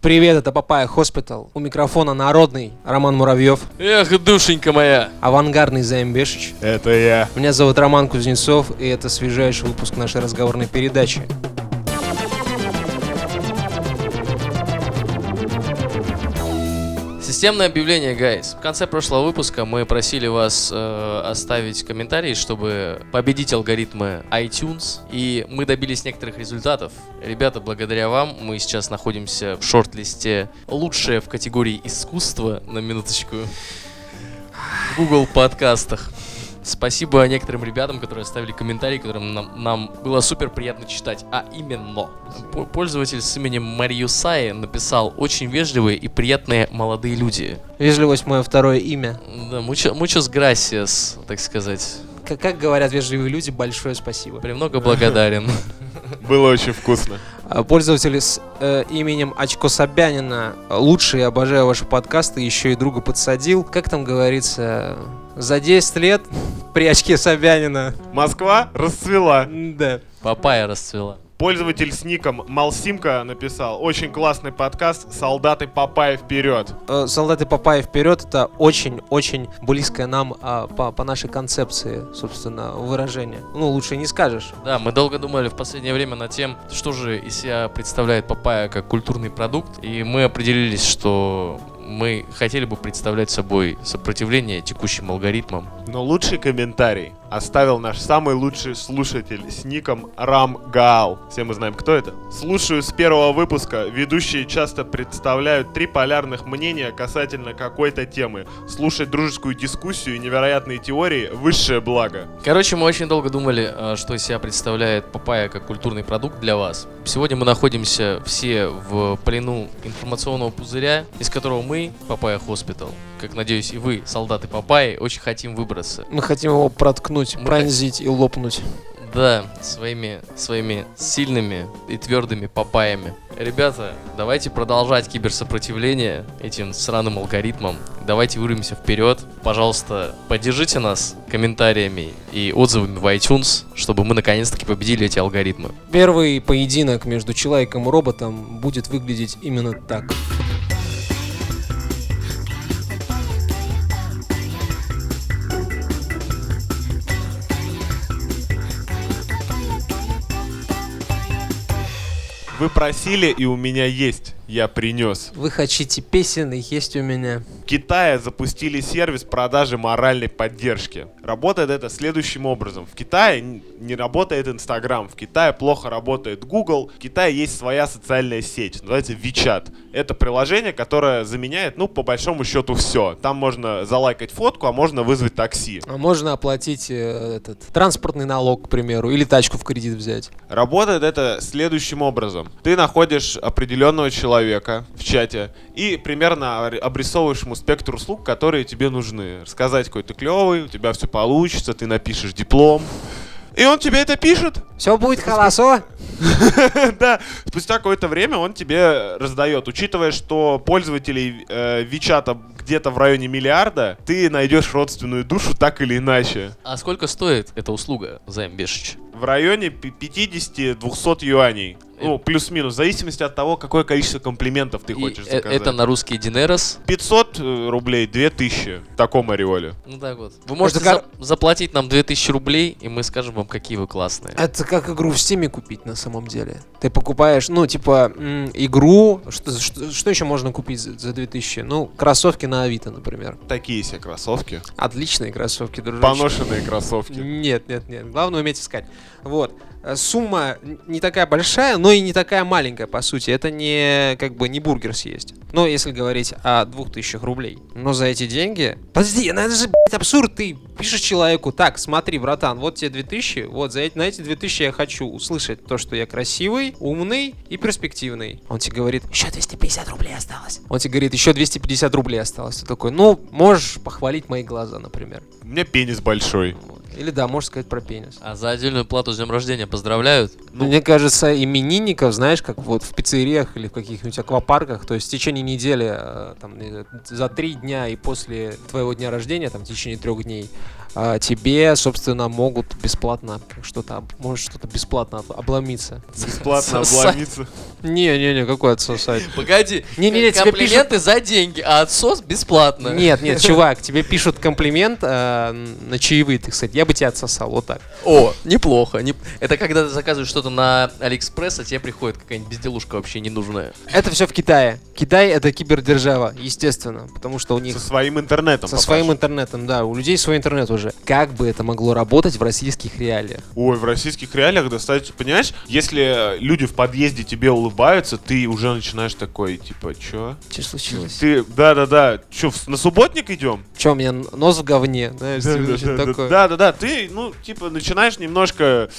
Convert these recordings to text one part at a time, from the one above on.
Привет, это Papaya Hospital. У микрофона народный Роман Муравьев, Эх, душенька моя. авангардный Заим Бешич. Это я. Меня зовут Роман Кузнецов, и это свежайший выпуск нашей разговорной передачи. Системное объявление, guys. В конце прошлого выпуска мы просили вас э, оставить комментарии, чтобы победить алгоритмы iTunes. И мы добились некоторых результатов. Ребята, благодаря вам мы сейчас находимся в шорт-листе лучшее в категории искусство, на минуточку, в Google подкастах. Спасибо некоторым ребятам, которые оставили комментарии, которым нам, нам было супер приятно читать. А именно, по- пользователь с именем Мариусай написал «Очень вежливые и приятные молодые люди». Вежливость мое второе имя. Да, mucho- muchos gracias, так сказать. Как, как говорят вежливые люди, большое спасибо. Премного благодарен. Было очень вкусно. А, Пользователь с э, именем Очко Собянина. Лучший, обожаю ваши подкасты, еще и друга подсадил. Как там говорится, за 10 лет при очке Собянина. Москва расцвела. Да. Папая расцвела. Пользователь с ником Малсимка написал. Очень классный подкаст. Солдаты Папай вперед. Э, Солдаты Папая вперед это очень-очень близкое нам а, по, по нашей концепции, собственно, выражение. Ну, лучше не скажешь. Да, мы долго думали в последнее время над тем, что же из себя представляет Папая как культурный продукт. И мы определились, что мы хотели бы представлять собой сопротивление текущим алгоритмам. Но лучший комментарий оставил наш самый лучший слушатель с ником Рам Гаал. Все мы знаем, кто это. Слушаю с первого выпуска. Ведущие часто представляют три полярных мнения касательно какой-то темы. Слушать дружескую дискуссию и невероятные теории – высшее благо. Короче, мы очень долго думали, э, что из себя представляет Папая как культурный продукт для вас. Сегодня мы находимся все в плену информационного пузыря, из которого мы, Papaya Hospital, как надеюсь и вы, солдаты Папайи, очень хотим выбраться. Мы хотим его проткнуть, Мы пронзить и лопнуть. Да, своими, своими сильными и твердыми папаями. Ребята, давайте продолжать киберсопротивление этим сраным алгоритмам. Давайте вырвемся вперед. Пожалуйста, поддержите нас комментариями и отзывами в iTunes, чтобы мы наконец-таки победили эти алгоритмы. Первый поединок между человеком и роботом будет выглядеть именно так. Вы просили, и у меня есть. Я принес. Вы хотите песен, и есть у меня. В Китае запустили сервис продажи моральной поддержки. Работает это следующим образом. В Китае не работает Инстаграм, в Китае плохо работает Google, в Китае есть своя социальная сеть, называется WeChat. Это приложение, которое заменяет, ну, по большому счету, все. Там можно залайкать фотку, а можно вызвать такси. А можно оплатить э, этот транспортный налог, к примеру, или тачку в кредит взять. Работает это следующим образом. Ты находишь определенного человека в чате и примерно обрисовываешь ему спектр услуг, которые тебе нужны. Рассказать, какой ты клевый, у тебя все получится, ты напишешь диплом. И он тебе это пишет. Все будет хорошо. Да, спустя какое-то время он тебе раздает. Учитывая, что пользователей э, Вичата где-то в районе миллиарда, ты найдешь родственную душу так или иначе. А сколько стоит эта услуга, Займ Бешич? В районе пи- 50-200 юаней. Ну, плюс-минус, в зависимости от того, какое количество комплиментов ты И хочешь э- заказать. это на русский Динерос. 500 э, рублей, 2000 в таком ореоле. Ну так вот. Вы можете за- заплатить нам 2000 рублей, и мы скажем вам, какие вы классные. Это как игру в стиме купить на самом деле. Ты покупаешь, ну, типа, м, игру. Что, что, что еще можно купить за, за 2000? Ну, кроссовки на Авито, например. Такие себе кроссовки. Отличные кроссовки, дружище. Поношенные кроссовки. Нет, нет, нет. Главное уметь искать. Вот. Э, Сумма не такая большая, но и не такая маленькая, по сути. Это не как бы не бургер съесть. Но если говорить о 2000 рублей. Но за эти деньги... Подожди, ну это же, блядь, абсурд. Ты пишешь человеку, так, смотри, братан, вот тебе 2000, вот за эти, на эти 2000 я хочу услышать то, что я красивый, умный и перспективный. Он тебе говорит, еще 250 рублей осталось. Он тебе говорит, еще 250 рублей осталось. Ты такой, ну, можешь похвалить мои глаза, например. У меня пенис большой. Вот. Или да, можешь сказать про пенис. А за отдельную плату с днем рождения поздравляют? Ну, мне кажется, именинников, знаешь, как вот в пиццериях или в каких-нибудь аквапарках, то есть в течение недели, э, там, э, за три дня и после твоего дня рождения, там, в течение трех дней, тебе, собственно, могут бесплатно что-то, может что-то бесплатно об- обломиться. Бесплатно Сосать. обломиться. Не-не-не, какой отсосать? Погоди, Не-не-не, тебе комплименты за деньги, а отсос бесплатно. Нет, нет, чувак, тебе пишут комплимент э, на чаевые, ты, кстати, я бы тебя отсосал, вот так. О, неплохо. не- Это когда ты заказываешь что-то на Алиэкспресс, а тебе приходит какая-нибудь безделушка вообще ненужная. Это все в Китае. Китай это кибердержава, естественно, потому что у них Со своим интернетом. со папаша. своим интернетом, да, у людей свой интернет уже. Как бы это могло работать в российских реалиях? Ой, в российских реалиях достаточно, понимаешь, если люди в подъезде тебе улыбаются, ты уже начинаешь такой, типа, чё? Что случилось? Ты, да-да-да, чё, на субботник идем? Че, у меня нос в говне, знаешь, типа, что-то такое. Да-да-да, ты, ну, типа, начинаешь немножко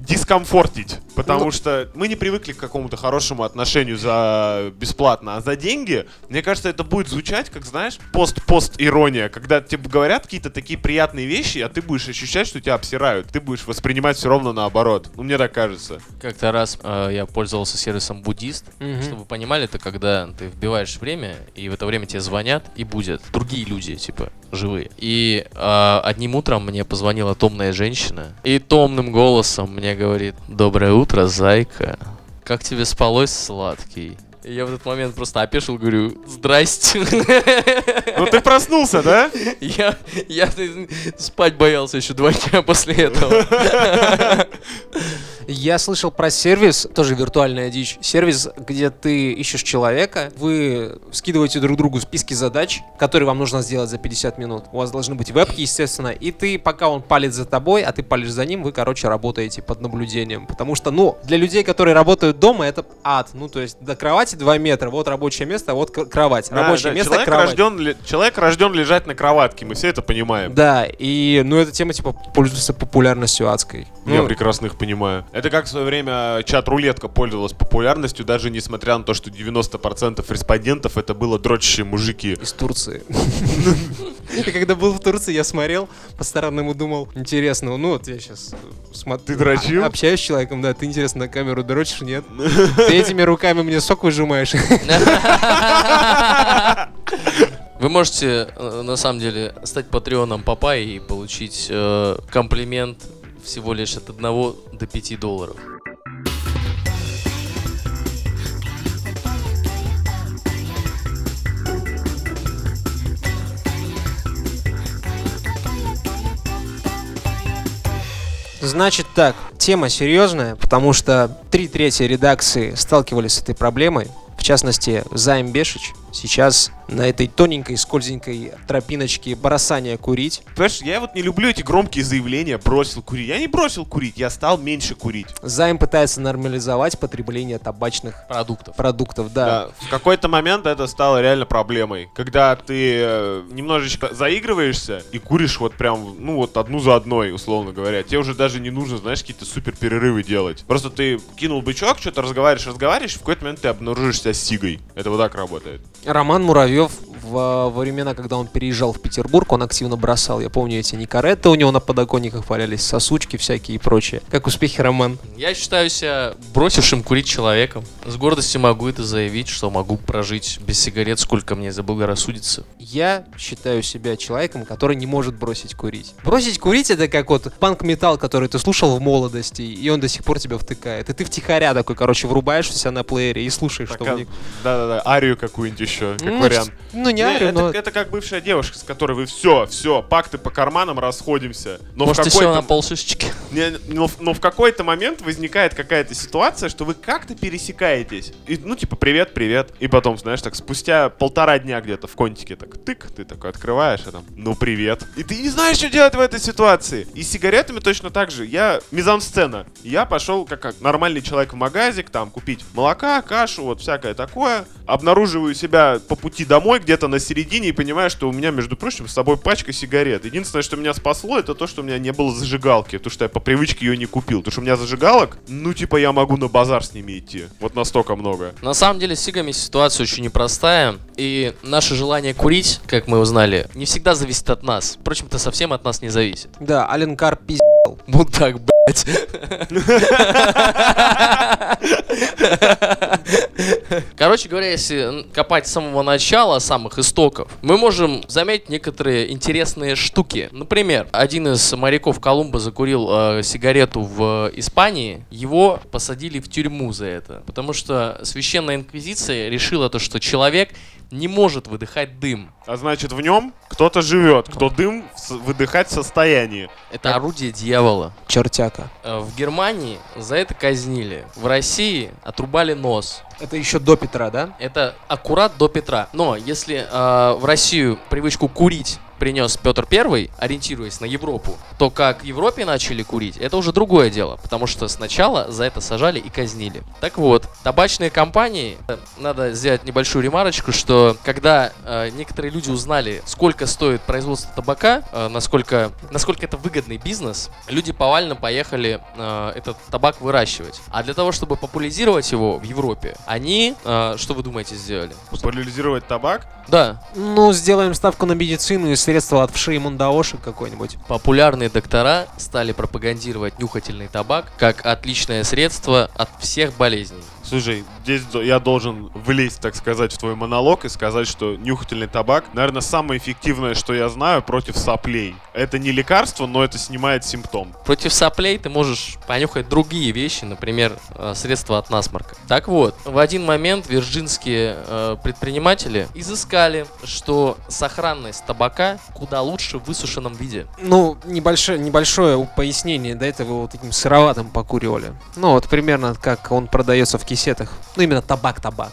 дискомфортить, потому Ну- что мы не привыкли к какому-то хорошему отношению за бесплатно, а за деньги, мне кажется, это будет звучать, как, знаешь, пост-пост-ирония, когда тебе говорят какие-то такие приятные вещи, а ты будешь ощущать, что тебя обсирают, ты будешь воспринимать все ровно наоборот. Ну, мне так кажется. Как-то раз э, я пользовался сервисом Буддист. Мгм. Чтобы вы понимали, это когда ты вбиваешь время, и в это время тебе звонят, и будет другие люди, типа, живые. И э, одним утром мне позвонила томная женщина, и томным голосом мне говорит, «Доброе утро, зайка. Как тебе спалось, сладкий?» И я в этот момент просто опешил, говорю, «Здрасте». Ну, ты проснулся, да? Я, я спать боялся еще два дня после этого. Я слышал про сервис, тоже виртуальная дичь. Сервис, где ты ищешь человека, вы скидываете друг другу списки задач, которые вам нужно сделать за 50 минут. У вас должны быть вебки, естественно, и ты, пока он палит за тобой, а ты палишь за ним, вы, короче, работаете под наблюдением. Потому что, ну, для людей, которые работают дома, это ад. Ну, то есть до кровати 2 метра, вот рабочее место, а вот кровать. Да, Рабочее да, место, человек кровать. рожден, человек рожден лежать на кроватке, мы все это понимаем. Да, и, ну, эта тема, типа, пользуется популярностью адской. Я Ну, прекрасно их понимаю. Это как в свое время чат-рулетка пользовалась популярностью, даже несмотря на то, что 90% респондентов это было дрочащие мужики. из Турции. И когда был в Турции, я смотрел по сторонам и думал, интересно, ну вот я сейчас смотрю. Ты дрочил? Общаюсь с человеком, да, ты интересно на камеру дрочишь, нет? Ты этими руками мне сок выжимаешь. Вы можете, э, на самом деле, стать патреоном Папай и получить э, комплимент всего лишь от 1 до 5 долларов. Значит так, тема серьезная, потому что три трети редакции сталкивались с этой проблемой. В частности, Займ Бешич сейчас на этой тоненькой, скользенькой тропиночке бросания курить. Понимаешь, я вот не люблю эти громкие заявления «бросил курить». Я не бросил курить, я стал меньше курить. Займ пытается нормализовать потребление табачных Продуктов. продуктов, да. Да, в какой-то момент это стало реально проблемой. Когда ты э, немножечко заигрываешься и куришь вот прям, ну вот одну за одной, условно говоря. Тебе уже даже не нужно, знаешь, какие-то супер перерывы делать. Просто ты кинул бычок, что-то разговариваешь, разговариваешь, в какой-то момент ты обнаружишь себя сигой. Это вот так работает. Роман Муравьев в, во времена, когда он переезжал в Петербург, он активно бросал. Я помню эти никареты у него на подоконниках валялись, сосучки всякие и прочее. Как успехи, Роман? Я считаю себя бросившим курить человеком. С гордостью могу это заявить, что могу прожить без сигарет, сколько мне заблагорассудится. Я считаю себя человеком, который не может бросить курить. Бросить курить это как вот панк-металл, который ты слушал в молодости, и он до сих пор тебя втыкает. И ты втихаря такой, короче, врубаешь себя на плеере и слушаешь, что Пока- в них. Да-да-да, арию какую-нибудь еще, как Ну, вариант. Ну, арию, это, но... это как бывшая девушка, с которой вы все, все, пакты по карманам, расходимся. Но Может, в еще какой-то на полшишечки. Не, но, но в какой-то момент возникает какая-то ситуация, что вы как-то пересекаетесь. И, ну, типа, привет, привет. И потом, знаешь, так, спустя полтора дня где-то в контике, так, тык, ты такой открываешь, а там, ну, привет. И ты не знаешь, что делать в этой ситуации. И с сигаретами точно так же. Я, мизансцена. Я пошел, как, как нормальный человек в магазик, там, купить молока, кашу, вот всякое такое. Обнаруживаю себя по пути домой где-то где-то на середине и понимаю, что у меня, между прочим, с собой пачка сигарет. Единственное, что меня спасло, это то, что у меня не было зажигалки, потому что я по привычке ее не купил. Потому что у меня зажигалок, ну, типа, я могу на базар с ними идти. Вот настолько много. На самом деле с сигами ситуация очень непростая, и наше желание курить, как мы узнали, не всегда зависит от нас. Впрочем, это совсем от нас не зависит. Да, Аленкар пиздец. Мудак, блядь. Короче говоря, если копать с самого начала, самых истоков, мы можем заметить некоторые интересные штуки. Например, один из моряков Колумба закурил э, сигарету в Испании, его посадили в тюрьму за это, потому что священная инквизиция решила то, что человек не может выдыхать дым. А значит, в нем кто-то живет, кто дым выдыхать в состоянии. Это орудие дьявола. Чертяка. Э, В Германии за это казнили. В России отрубали нос. Это еще до Петра, да? Это аккурат до Петра. Но если э, в Россию привычку курить принес Петр Первый, ориентируясь на Европу, то как в Европе начали курить, это уже другое дело, потому что сначала за это сажали и казнили. Так вот, табачные компании, э, надо сделать небольшую ремарочку, что когда э, некоторые люди узнали, сколько стоит производство табака, э, насколько, насколько это выгодный бизнес, люди повально поехали э, этот табак выращивать. А для того, чтобы популяризировать его в Европе, они, э, что вы думаете, сделали? Популяризировать табак. Да, Ну, сделаем ставку на медицину и средства от вши мундаошек какой-нибудь. популярные доктора стали пропагандировать нюхательный табак как отличное средство от всех болезней. Слушай, здесь я должен влезть, так сказать, в твой монолог и сказать, что нюхательный табак, наверное, самое эффективное, что я знаю против соплей. Это не лекарство, но это снимает симптом. Против соплей ты можешь понюхать другие вещи, например, э, средства от насморка. Так вот, в один момент вирджинские э, предприниматели изыскали, что сохранность табака куда лучше в высушенном виде. Ну, небольшое, небольшое пояснение. До этого вот таким сыроватым покуривали. Ну, вот примерно как он продается в кисетах. Ну, именно табак-табак.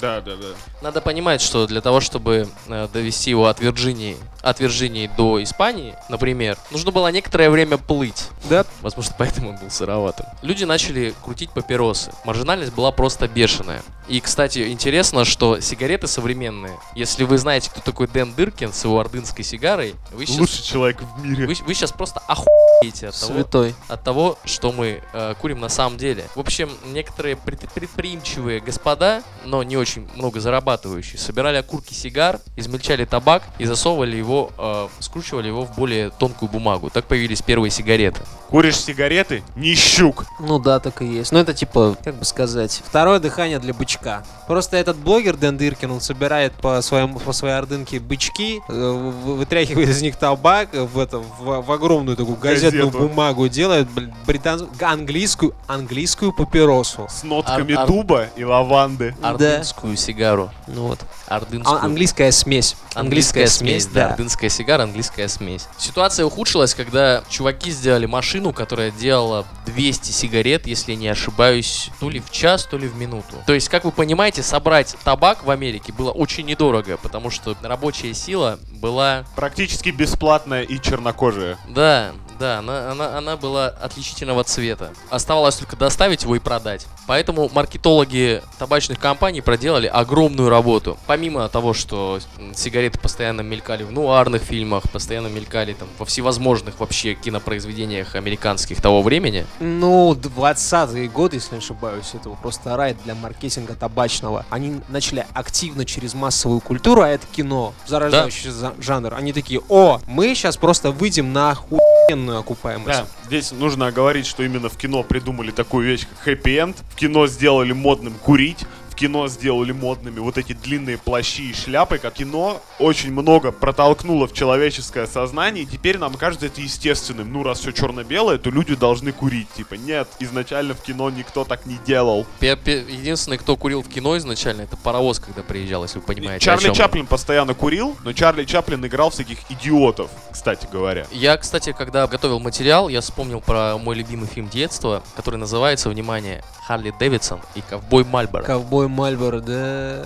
Да, да, да. Надо понимать, что для того, чтобы э, довести его от Вирджинии, от Вирджинии до Испании, например, нужно было некоторое время плыть. Да? Возможно, поэтому он был сыроватым. Люди начали крутить папиросы. Маржинальность была просто бешеная. И, кстати, интересно, что сигареты современные, если вы знаете, кто такой Дэн Дыркин с его ордынской сигарой, вы сейчас, Лучший человек в мире. вы, вы сейчас просто охуеете от того, Святой. от того, что мы э, курим на самом деле. В общем, некоторые пред- предприимчивые господа, но не очень много зарабатывающие, собирали окурки сигар, измельчали табак и засовывали его, э, скручивали его в более тонкую бумагу. Так появились первые сигареты. Куришь сигареты? Нищук. Ну да, так и есть. Ну это типа, как бы сказать, второе дыхание для бычка. Просто этот блогер Дэн Дыркин, он собирает по, своему, по своей ордынке бычки, э, вы- вытряхивает из них табак э, в, это, в, в огромную такую газетную Газету. бумагу, делает блин, британ... английскую, английскую папиросу. С нотками Ар- ар- дуба и лаванды. Да. Ордынскую сигару. Ну вот. Ордынскую. А- английская смесь. Английская смесь, да. Ордынская сигара, английская смесь. Ситуация ухудшилась, когда чуваки сделали машину, которая делала 200 сигарет, если я не ошибаюсь, то ли в час, то ли в минуту. То есть, как вы понимаете, собрать табак в Америке было очень недорого, потому что рабочая сила была Практически бесплатная и чернокожая. да, да, она, она, она была отличительного цвета. Оставалось только доставить его и продать. Поэтому маркетологи табачных компаний проделали огромную работу. Помимо того, что сигареты постоянно мелькали в нуарных фильмах, постоянно мелькали там во всевозможных вообще кинопроизведениях американских того времени. Ну, 20-е годы, если не ошибаюсь, это просто рай для маркетинга табачного. Они начали активно через массовую культуру, а это кино, зарождающий за- жанр. Они такие, о, мы сейчас просто выйдем на охуенную окупаемость. Да, здесь нужно оговорить, что именно в кино придумали такую вещь, как хэппи-энд. В кино сделали модным курить. Кино сделали модными вот эти длинные плащи и шляпы, как кино очень много протолкнуло в человеческое сознание, и теперь нам кажется это естественным. Ну, раз все черно-белое, то люди должны курить. Типа, нет, изначально в кино никто так не делал. Единственный, кто курил в кино изначально, это паровоз, когда приезжал, если вы понимаете. Чарли. Чаплин постоянно курил, но Чарли Чаплин играл всяких идиотов, кстати говоря. Я, кстати, когда готовил материал, я вспомнил про мой любимый фильм детства, который называется, внимание, Харли Дэвидсон и Ковбой Мальборо. Ковбой ковбой Мальборо, да,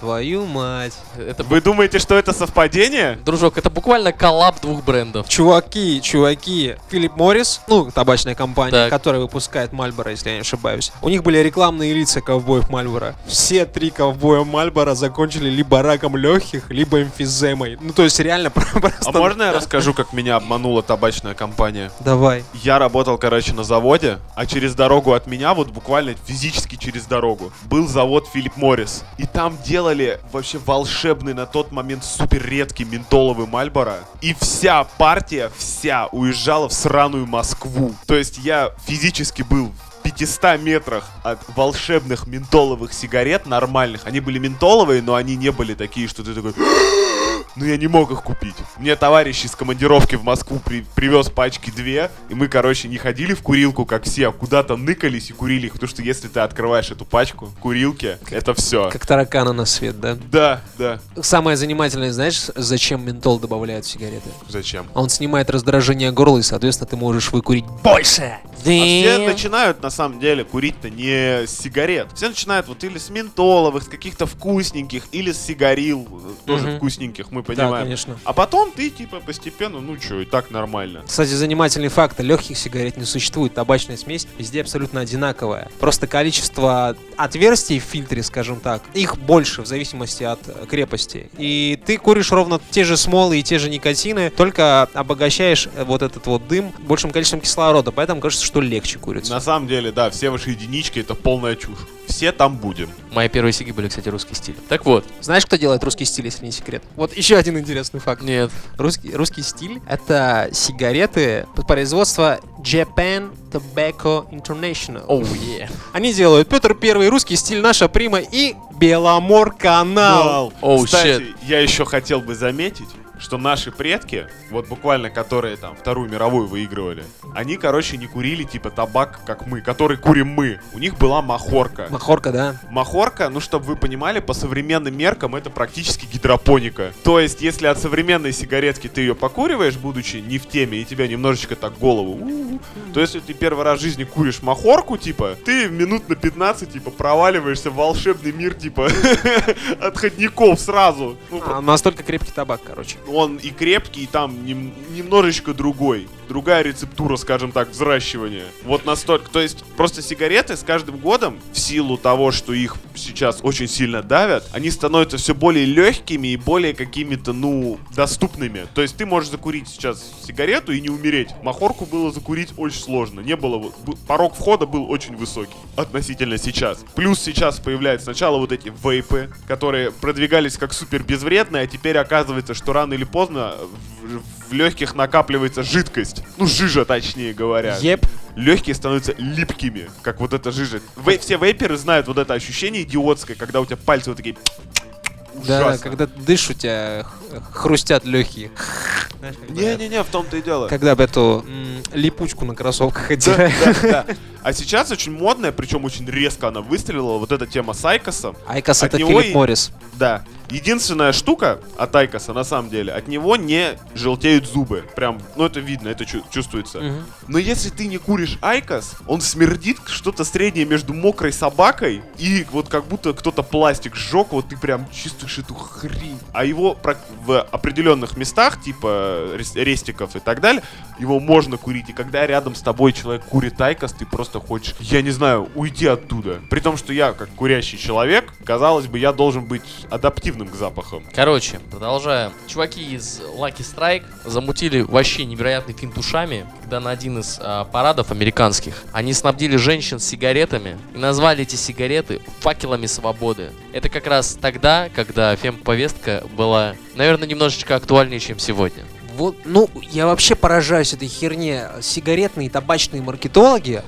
твою мать. Это, Вы думаете, что это совпадение? дружок, это буквально коллаб двух брендов. Чуваки, чуваки, Филипп Моррис, ну, табачная компания, Так. которая выпускает Мальборо, если я не ошибаюсь. У них были рекламные лица ковбоев Мальборо. Все три ковбоя Мальборо закончили либо раком легких, либо эмфиземой. Ну, то есть реально просто... А можно я расскажу, как меня обманула табачная компания? Давай. Я работал, короче, на заводе, а через дорогу от меня, вот буквально физически через дорогу, был завод Филипп Моррис. И там делали вообще волшебный на тот момент супер редкий ментоловый Мальборо. И вся партия, вся уезжала в сраную Москву. То есть я физически был в 500 метрах от волшебных ментоловых сигарет нормальных. Они были ментоловые, но они не были такие, что ты такой... Ну я не мог их купить. Мне товарищ из командировки в Москву при- привез пачки две, и мы, короче, не ходили в курилку, как все, а куда-то ныкались и курили их, потому что если ты открываешь эту пачку в курилке, это все. Как таракана на свет, да? Да, да. Самое занимательное, знаешь, зачем ментол добавляют в сигареты? Зачем? Он снимает раздражение горла, и, соответственно, ты можешь выкурить больше. А все начинают, на самом деле, курить-то не с сигарет. Все начинают вот или с ментоловых, с каких-то вкусненьких, или с сигарил, э, тоже Мгм. вкусненьких, мы Да, понимаем. конечно. А потом ты, типа, постепенно, ну что, и так нормально. Кстати, занимательный факт. Легких сигарет не существует. Табачная смесь везде абсолютно одинаковая. Просто количество отверстий в фильтре, скажем так, их больше в зависимости от э, крепости. И ты куришь ровно те же смолы и те же никотины, только обогащаешь э, вот этот вот дым большим количеством кислорода. Поэтому кажется, что легче курится. На самом деле, да, все ваши единички это полная чушь. Все там будем. Мои первые сиги были, кстати, русский стиль. Так вот. Знаешь, кто делает русский стиль, если не секрет? Вот еще один интересный факт. Нет. Русский, русский стиль — это сигареты производства Japan Tobacco International. Оу, е. Они делают Петр Первый, русский стиль, наша прима и Беломор канал. Оу, Кстати, щет. я еще хотел бы заметить, что наши предки, вот буквально которые там Вторую мировую выигрывали, они, короче, не курили типа табак, как мы, который курим мы. У них была махорка. Махорка, да? Махорка, ну, чтобы вы понимали, по современным меркам это практически гидропоника. То есть, если от современной сигаретки ты ее покуриваешь, будучи не в теме, и тебя немножечко так голову, у-у-у, то если ты первый раз в жизни куришь махорку, типа, ты минут на 15, типа, проваливаешься в волшебный мир, типа, отходников сразу. Ну, А, настолько крепкий табак, короче. Он и крепкий, и там нем- немножечко другой. Другая рецептура, скажем так, взращивания. Вот настолько. То есть, просто сигареты с каждым годом, в силу того, что их сейчас очень сильно давят, они становятся все более легкими и более какими-то, ну, доступными. То есть, ты можешь закурить сейчас сигарету и не умереть. Махорку было закурить очень сложно. Не было... Порог входа был очень высокий относительно сейчас. Плюс сейчас появляются сначала вот эти вейпы, которые продвигались как супер безвредные, а теперь оказывается, что рано или поздно в, легких накапливается жидкость. Ну, жижа, точнее говоря. Еп. Легкие становятся липкими, как вот эта жижа. Вей- все вейперы знают вот это ощущение идиотское, когда у тебя пальцы вот такие... Да, Ужасно. когда ты дышишь, у тебя хрустят легкие. Не-не-не, в том-то и дело. Когда бы эту м, липучку на кроссовках Да, отдираешь. да, да. А сейчас очень модная, причем очень резко она выстрелила, вот эта тема с Айкосом. IQOS От это него Philip и- Morris. Да. Единственная штука от Айкоса, на самом деле, от него не желтеют зубы. Прям, ну это видно, это чу- чувствуется. Мгм. Но если ты не куришь IQOS, он смердит что-то среднее между мокрой собакой и вот как будто кто-то пластик сжег, вот ты прям чувствуешь эту хрень. А его в определенных местах, типа рес- рестиков и так далее, его можно курить. И когда рядом с тобой человек курит IQOS, ты просто хочешь, я не знаю, уйти оттуда. При том, что я, как курящий человек, казалось бы, я должен быть адаптивным к запахам. Короче, продолжаем. Чуваки из Lucky Strike замутили вообще невероятный финт ушами, когда на один из а, парадов американских они снабдили женщин сигаретами и назвали эти сигареты факелами свободы. Это как раз тогда, когда фем-повестка была, наверное, немножечко актуальнее, чем сегодня. Вот, ну, я вообще поражаюсь этой херне. Сигаретные и табачные маркетологи,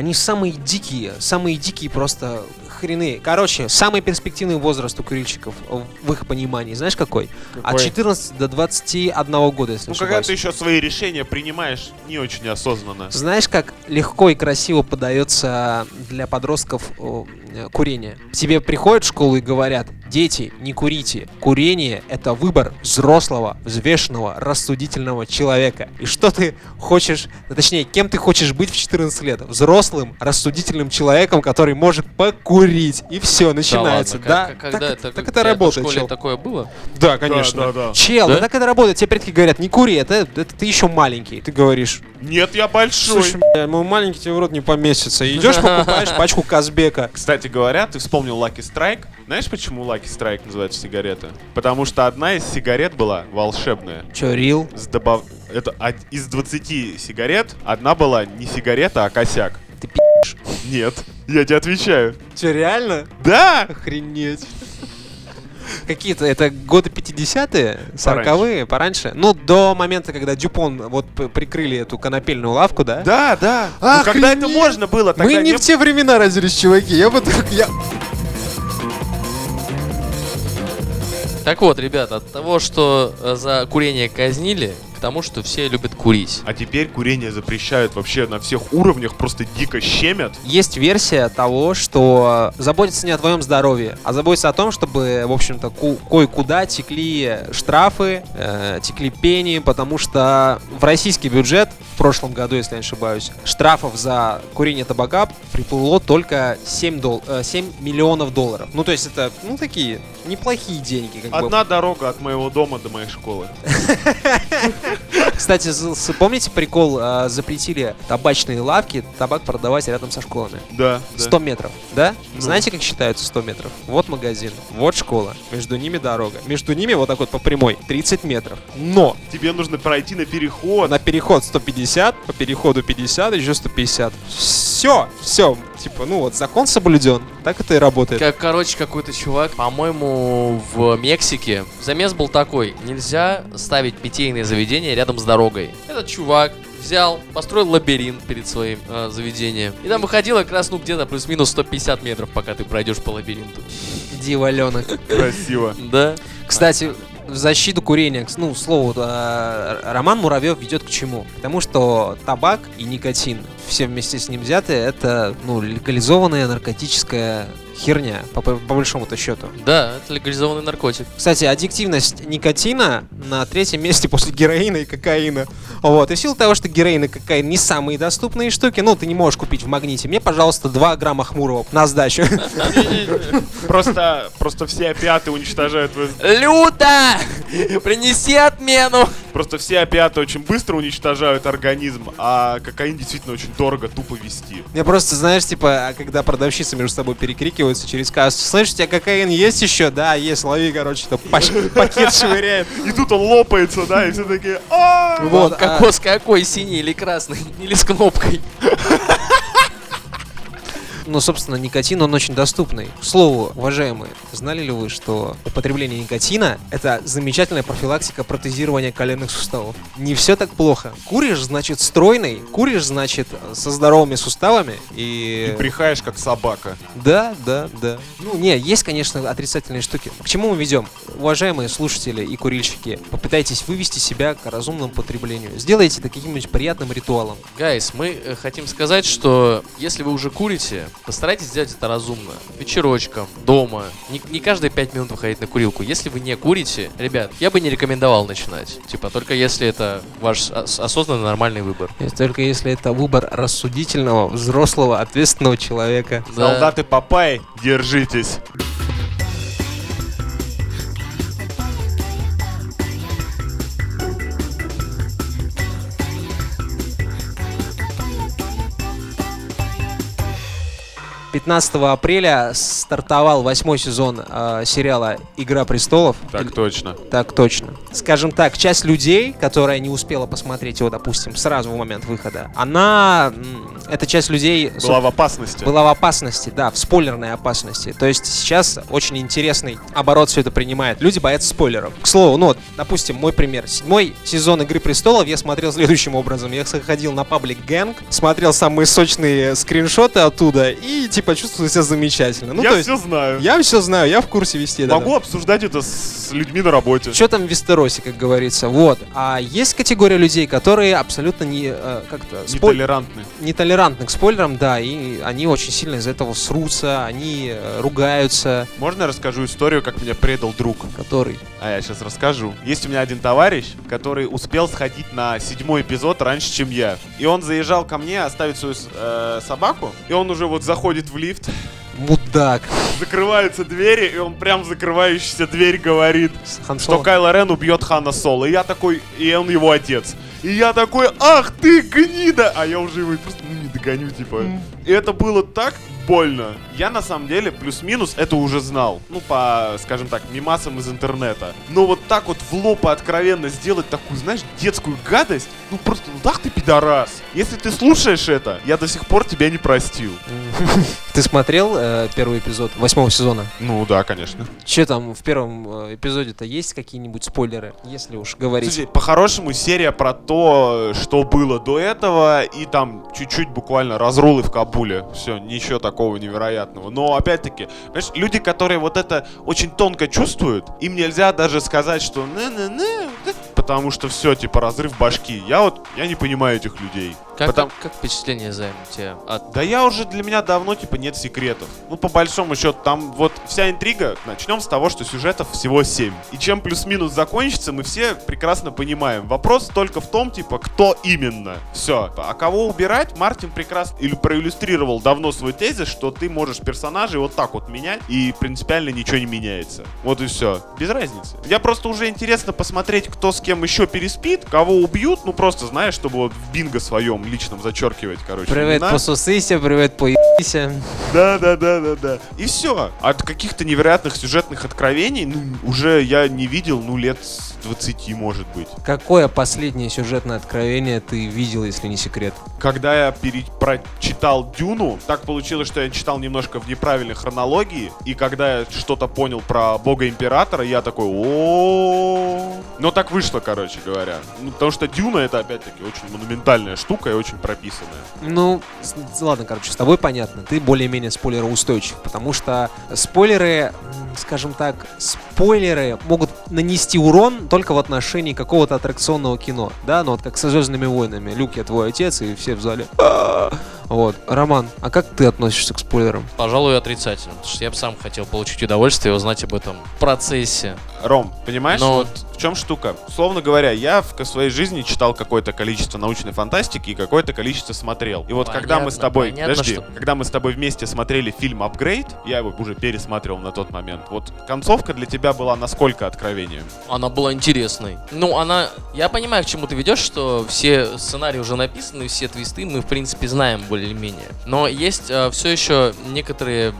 они самые дикие, самые дикие просто хрены. Короче, самый перспективный возраст у курильщиков в их понимании, знаешь какой? От Какой? 14 до 21 года, если Ну, когда ты еще свои решения принимаешь не очень осознанно. Знаешь, как легко и красиво подается для подростков о, э, курение? Тебе приходят в школу и говорят, Дети, не курите. Курение – это выбор взрослого, взвешенного, рассудительного человека. И что ты хочешь, точнее, кем ты хочешь быть в 14 лет? Взрослым, рассудительным человеком, который может покурить. И все, начинается. Да, Да, ладно, как- когда так, это, так это работает, в школе чел. такое было? Да, конечно. Да, да, да. Чел, Да? да? так это работает. Тебе предки говорят, не кури, это, это ты еще маленький. Ты говоришь, Нет, я большой. слушай, бля, мой маленький тебе в рот не поместится. Идешь, покупаешь пачку Казбека. Кстати говоря, ты вспомнил Lucky Strike. Знаешь, почему Lucky Strike называется сигарета? Потому что одна из сигарет была волшебная. Че, рил? С добав... Это из 20 сигарет одна была не сигарета, а косяк. Ты Нет, я тебе отвечаю. Че, реально? Да! Охренеть. Какие-то, это годы 50-е, 40-е, пораньше. Ну, до момента, когда Дюпон вот прикрыли эту конопельную лавку, да? Да, да. Ну, Охренеть! когда это можно было, тогда Мы не не в те времена родились, чуваки. Я бы так... Я... Так вот, ребята, от того, что э, за курение казнили, тому, что все любят курить. А теперь курение запрещают вообще на всех уровнях, просто дико щемят. Есть версия того, что заботиться не о твоем здоровье, а заботиться о том, чтобы, в общем-то, ку- кое-куда текли штрафы, э, текли пени, потому что в российский бюджет в прошлом году, если я не ошибаюсь, штрафов за курение табака приплыло только 7, дол- э, 7 миллионов долларов. Ну, то есть это, ну, такие неплохие деньги. Как бы. Одна дорога от моего дома до моей школы. Кстати, помните прикол, э, запретили табачные лавки, табак продавать рядом со школами? Да, да. 100 метров, да? Ну. Знаете, как считаются 100 метров? Вот магазин, вот школа, между ними дорога. Между ними вот так вот по прямой 30 метров. Но Тебе нужно пройти на переход. на переход 150, по переходу 50, еще 150. Все, все. Типа, ну вот закон соблюден. Так это и работает. Как, короче, какой-то чувак, по-моему, в Мексике, замес был такой, нельзя ставить питейные заведения рядом с дорогой. Этот чувак взял, построил лабиринт перед своим э, заведением. И там выходило как раз, ну, где-то плюс-минус 150 метров, пока ты пройдешь по лабиринту. Диваленок. Красиво. Да. Кстати, в защиту курения, ну, к слову, э, Роман Муравьев ведет к чему? К тому, что табак и никотин, все вместе с ним взятые, это, ну, легализованная наркотическая херня, по, по большому-то счету. Да, это легализованный наркотик. Кстати, аддиктивность никотина на третьем месте после героина и кокаина. Вот. И в силу того, что героин и кокаин не самые доступные штуки, ну, ты не можешь купить в магните. Мне, пожалуйста, 2 грамма хмурого на сдачу. Просто, просто все опиаты уничтожают... Люта! Принеси отмену! Просто все опиаты очень быстро уничтожают организм, а кокаин действительно очень дорого тупо вести. Мне просто, знаешь, типа, а когда продавщицы между собой перекрикиваются через кассу, слышь, у тебя кокаин есть еще? Да, есть, лови, короче, то пакет швыряет. И тут он лопается, да, и все такие... «А!» Вот, а- Кокос какой, синий или красный? Или с кнопкой? Ну, собственно, никотин, он очень доступный. К слову, уважаемые, знали ли вы, что употребление никотина – это замечательная профилактика протезирования коленных суставов? Не все так плохо. Куришь, значит, стройный, куришь, значит, со здоровыми суставами и... И брехаешь, как собака. Да, да, да. Ну, не, есть, конечно, отрицательные штуки. К чему мы ведем? Уважаемые слушатели и курильщики, попытайтесь вывести себя к разумному потреблению. Сделайте это каким-нибудь приятным ритуалом. Гайс, мы э, хотим сказать, что если вы уже курите, постарайтесь сделать это разумно. Вечерочком, дома. Не, не каждые пять минут выходить на курилку. Если вы не курите, ребят, я бы не рекомендовал начинать. Типа, только если это ваш ос- осознанный нормальный выбор. И Только если это выбор рассудительного, взрослого, ответственного человека. Да. Солдаты Папай, держитесь. — 15 апреля стартовал восьмой сезон э, сериала «Игра престолов». Так точно. Так точно. Скажем так, часть людей, которая не успела посмотреть его, допустим, сразу в момент выхода, она... Эта часть людей... Была в опасности. была в опасности, да, в спойлерной опасности. То есть сейчас очень интересный оборот все это принимает. Люди боятся спойлеров. К слову, ну вот, допустим, мой пример. Седьмой сезон Игры престолов я смотрел следующим образом. Я заходил на паблик Гэнг, смотрел самые сочные скриншоты оттуда и типа почувствовал себя замечательно. Ну, я то есть, все знаю. я все знаю, я в курсе вести. да, Могу обсуждать это с людьми на работе. Что там в Вестеросе, как говорится. Вот. А есть категория людей, которые абсолютно не э, как-то спой- Нетолерантны. нетолерантны к спойлерам, да, и они очень сильно из этого срутся, они э, ругаются, Можно я расскажу историю, как меня предал друг? который. А я сейчас расскажу. Есть у меня один товарищ, который успел сходить на седьмой эпизод раньше, чем я. И он заезжал ко мне оставить свою э, собаку. И он уже вот заходит в лифт, Мудак. закрываются двери, и он прям закрывающаяся дверь говорит, Хан что. Кайло Рен убьет Хана Соло. И я такой, и он его отец. И я такой, ах ты гнида! А я уже его просто ну, не догоню, типа. И это было так больно. Я на самом деле плюс-минус это уже знал. Ну, по, скажем так, мимасам из интернета. Но вот так вот в лоб и откровенно сделать такую, знаешь, детскую гадость, ну просто, ну так ты пидорас. Если ты слушаешь это, я до сих пор тебя не простил. Ты смотрел э, первый эпизод восьмого сезона? Ну да, конечно. Че там в первом э, эпизоде-то есть какие-нибудь спойлеры, если уж говорить? Слушай, по-хорошему серия про то, что было до этого, и там чуть-чуть буквально разрулы в Кабуле. Все, ничего такого невероятного. Но опять-таки, понимаешь, люди, которые вот это очень тонко чувствуют, им нельзя даже сказать, что не-не-не, да», потому что все, типа, разрыв башки. Я вот, я не понимаю этих людей. Как, Потом- как, как впечатление займ у тебя от... Да я уже для меня давно, типа, нет секретов. Ну, по большому счету, там вот вся интрига, начнем с того, что сюжетов всего 7. И чем плюс-минус закончится, мы все прекрасно понимаем. Вопрос только в том, типа, кто именно. Все. А кого убирать, Мартин прекрасно или проиллюстрировал давно свой тезис, что ты можешь персонажей вот так вот менять, и принципиально ничего не меняется. Вот и все. Без разницы. Я просто уже интересно посмотреть, кто с кем еще переспит, кого убьют, ну просто, знаешь, чтобы вот в бинго своем личном зачеркивать, короче. Привет, имена. посусыся, привет, поебися. Да, да, да, да, да. И все. От каких-то невероятных сюжетных откровений, ну, уже я не видел, ну, лет с 20, может быть. Какое последнее сюжетное откровение ты видел, если не секрет? Когда я пере- прочитал Дюну, так получилось, что я читал немножко в неправильной хронологии, и когда я что-то понял про Бога Императора, я такой, о Ну, так вышло, короче говоря. Ну, потому что Дюна это, опять-таки, очень монументальная штука и очень прописанная. Ну, ладно, короче, с тобой понятно. Ты более-менее спойлероустойчив, потому что спойлеры, скажем так, спойлеры могут нанести урон только в отношении какого-то аттракционного кино, да, ну вот как со Звездными войнами. Люк, я твой отец, и все в зале. «А-а-а». Вот. Роман, а как ты относишься к спойлерам? Пожалуй, отрицательно. Потому что я бы сам хотел получить удовольствие и узнать об этом процессе. Ром, понимаешь, Но- вот чем штука? Условно говоря, я в своей жизни читал какое-то количество научной фантастики и какое-то количество смотрел. И вот когда мы с Понятно, тобой, понятно, подожди, что- когда мы с тобой вместе смотрели фильм «Апгрейд», я его уже пересматривал на тот момент, вот концовка для тебя была насколько откровением? Она была интересной. Ну, она... Я понимаю, к чему ты ведешь, что все сценарии уже написаны, все твисты мы, в принципе, знаем более-менее. Но есть все еще некоторые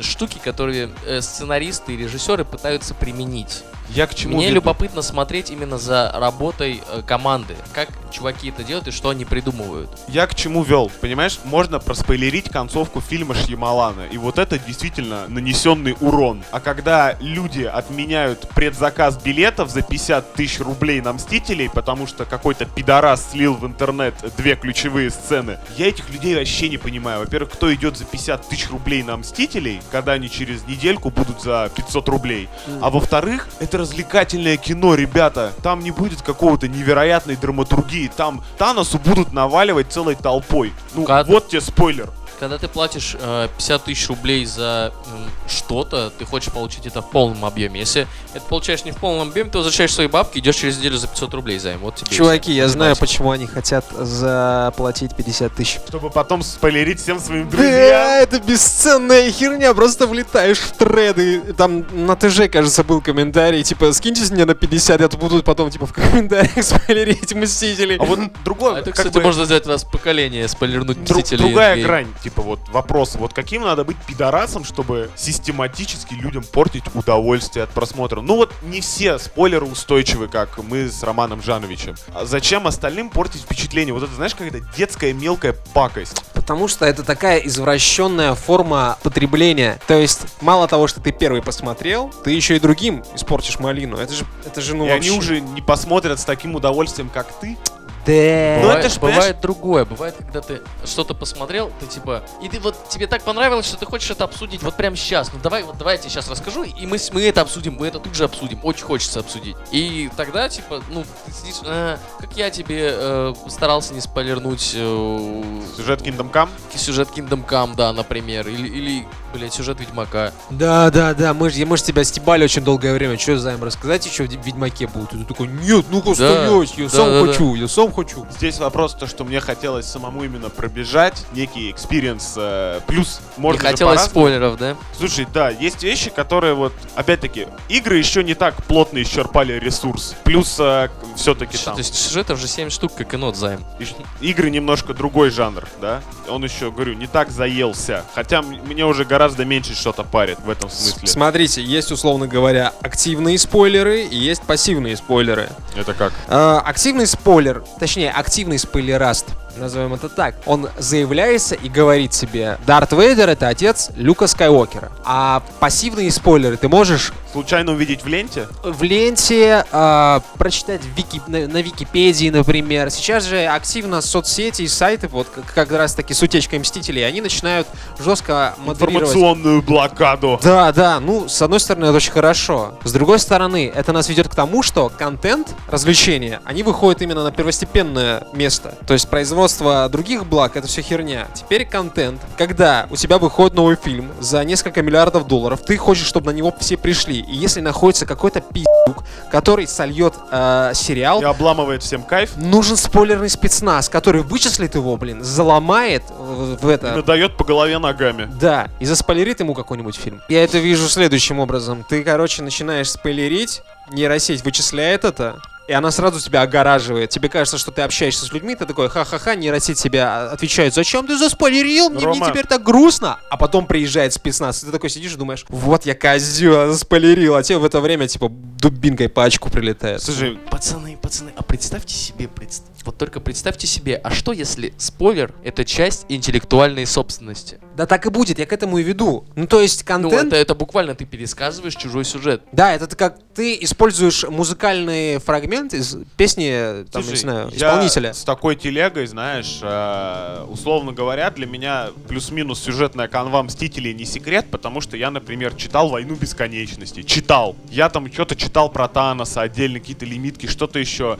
штуки, которые э, сценаристы и режиссеры пытаются применить. Я к чему Мне веду? любопытно смотреть именно за работой э, команды. Как чуваки это делают и что они придумывают. Я к чему вел, понимаешь? Можно проспойлерить концовку фильма Шьямалана, и вот это действительно нанесенный урон. А когда люди отменяют предзаказ билетов за 50 тысяч рублей на Мстителей, потому что какой-то пидорас слил в интернет две ключевые сцены, я этих людей вообще не понимаю. Во-первых, кто идет за 50 тысяч рублей на Мстителей, когда они через недельку будут за 500 рублей? А во-вторых, это развлекательное кино, ребята. Там не будет какого-то невероятной драматургии. Там Таносу будут наваливать целой толпой. Ну, Когда- вот тебе спойлер. Когда ты платишь э, 50 тысяч рублей за м, что-то, ты хочешь получить это в полном объеме. Если это получаешь не в полном объеме, ты возвращаешь свои бабки, идешь через неделю за 500 рублей займ. Вот тебе Чуваки, я знаю, почему они хотят заплатить 50 тысяч. Чтобы потом спойлерить всем своим Да, друзьям. это бесценная херня, просто влетаешь в треды. Там на ТЖ, кажется, был комментарий, типа, скиньтесь мне на 50, я тут буду потом, типа, в комментариях спойлерить Мстителей. А вот другой, А это, кстати, бы, можно сделать раз поколение, спойлернуть дру- Мстителей. другая грань, типа вот вопрос, вот каким надо быть пидорасом, чтобы систематически людям портить удовольствие от просмотра. Ну вот не все спойлеры устойчивы, как мы с Романом Жановичем. А зачем остальным портить впечатление? Вот это, знаешь, какая-то детская мелкая пакость. Потому что это такая извращенная форма потребления. То есть, мало того, что ты первый посмотрел, ты еще и другим испортишь малину. Это же, это же ну И вообще... они уже не посмотрят с таким удовольствием, как ты. Да. Ну, бывает, это ж, бывает другое. Бывает, когда ты что-то посмотрел, ты типа, и ты вот тебе так понравилось, что ты хочешь это обсудить вот прямо сейчас. Ну давай, вот давай я тебе сейчас расскажу, и мы, мы это обсудим, мы это тут же обсудим. Очень хочется обсудить. И тогда, типа, ну, ты сидишь, «А, как я тебе э, старался не спойлернуть э, Сюжет Kingdom Come? сюжет Kingdom Come, да, например, или, или блядь, сюжет Ведьмака. Да, да, да, мы же мы ж тебя стебали очень долгое время. Что Заим, рассказать, что в Ведьмаке будет? И ты такой, нет, ну-ка, Да, стоять, я да, сам да, да. хочу, я сам хочу. Здесь вопрос то, что мне хотелось самому именно пробежать, некий experience, э, плюс можно не же хотелось спойлеров, да? Слушай, да, есть вещи, которые вот, опять-таки, игры еще не так плотно исчерпали ресурс. Плюс все-таки Ш- там То есть сюжетов же 7 штук, как и нот Заим. и- игры немножко другой жанр, да. Он еще, говорю, не так заелся. Хотя мне уже гораздо меньше что-то парит в этом смысле. Смотрите, есть, условно говоря, активные спойлеры и есть пассивные спойлеры. Это как? А, активный спойлер, точнее, активный спойлераст, назовем это так, он заявляется и говорит себе, Дарт Вейдер это отец Люка Скайуокера. А пассивные спойлеры ты можешь Случайно увидеть в ленте? в ленте а, прочитать Вики- на, на Википедии, например. Сейчас же активно соцсети и сайты, вот как, как раз таки с утечкой Мстителей, они начинают жестко модерировать Информационную блокаду. да, да, ну, с одной стороны, это очень хорошо. С другой стороны, это нас ведет к тому, что контент, развлечения, они выходят именно на первостепенное место. То есть производство других благ — это все херня. Теперь контент. Когда у тебя выходит новый фильм за несколько миллиардов долларов, ты хочешь, чтобы на него все пришли. И если находится какой-то пиздюк, который сольет э, сериал, И обламывает всем кайф. нужен спойлерный спецназ, который вычислит его, блин, заломает в, в И это... надает по голове ногами. Да, и заспойлерит ему какой-нибудь фильм. Я это вижу следующим образом. Ты, короче, начинаешь спойлерить, нейросеть вычисляет это, и она сразу тебя огораживает. Тебе кажется, что ты общаешься с людьми, ты такой, ха-ха-ха, нейросеть тебя отвечает, зачем ты заспойлерил? Мне, мне теперь так грустно. А потом приезжает спецназ, и ты такой сидишь и думаешь, вот я козел, заспойлерил, а тебе в это время, типа, дубинкой по очку прилетает. Слушай, Пацаны, пацаны, а представьте себе, предс- вот только представьте себе, а что если спойлер это часть интеллектуальной собственности? Да так и будет, я к этому и веду. Ну, то есть Ну, контент... это, это буквально ты пересказываешь чужой сюжет. Да, это ты как ты используешь музыкальный фрагмент из песни, там, Слушай, не знаю, я исполнителя. с такой телегой, знаешь, э, условно говоря, для меня плюс-минус сюжетная канва Мстителей не секрет, потому что я, например, читал «Войну бесконечности». Читал. Я там что-то читал про Таноса, отдельно какие-то лимитки, что-то еще.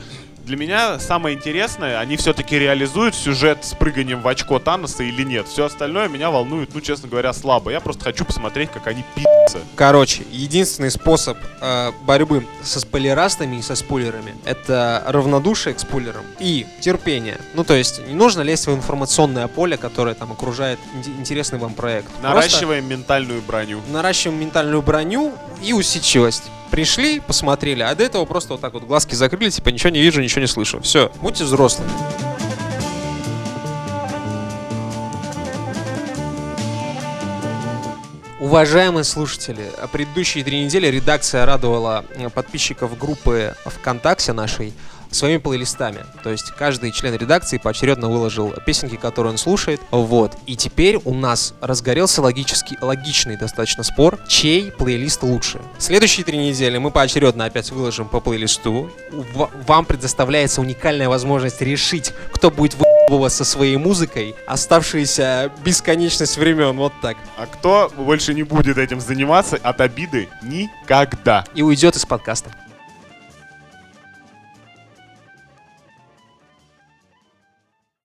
Для меня самое интересное, они все-таки реализуют сюжет с прыганием в очко Таноса или нет. Все остальное меня волнует, ну, честно говоря, слабо. Я просто хочу посмотреть, как они пи***цы. Короче, единственный способ э, борьбы со спойлерастами и со спойлерами это равнодушие к спойлерам и терпение. Ну, то есть, не нужно лезть в информационное поле, которое там окружает ин- интересный вам проект. Просто Наращиваем ментальную броню. наращиваем ментальную броню и усидчивость. Пришли, посмотрели, а до этого просто вот так вот глазки закрыли, типа ничего не вижу, ничего не слышу. Все, будьте взрослыми. Уважаемые слушатели, а предыдущие три недели редакция радовала э, подписчиков группы ВКонтакте нашей своими плейлистами. То есть каждый член редакции поочередно выложил песенки, которые он слушает. Вот. И теперь у нас разгорелся логический, логичный достаточно спор, чей плейлист лучше. Следующие три недели мы поочередно опять выложим по плейлисту. В- Вам предоставляется уникальная возможность решить, кто будет выебываться своей музыкой оставшиеся бесконечность времен. Вот так. А кто больше не будет этим заниматься от обиды никогда. И уйдет из подкаста.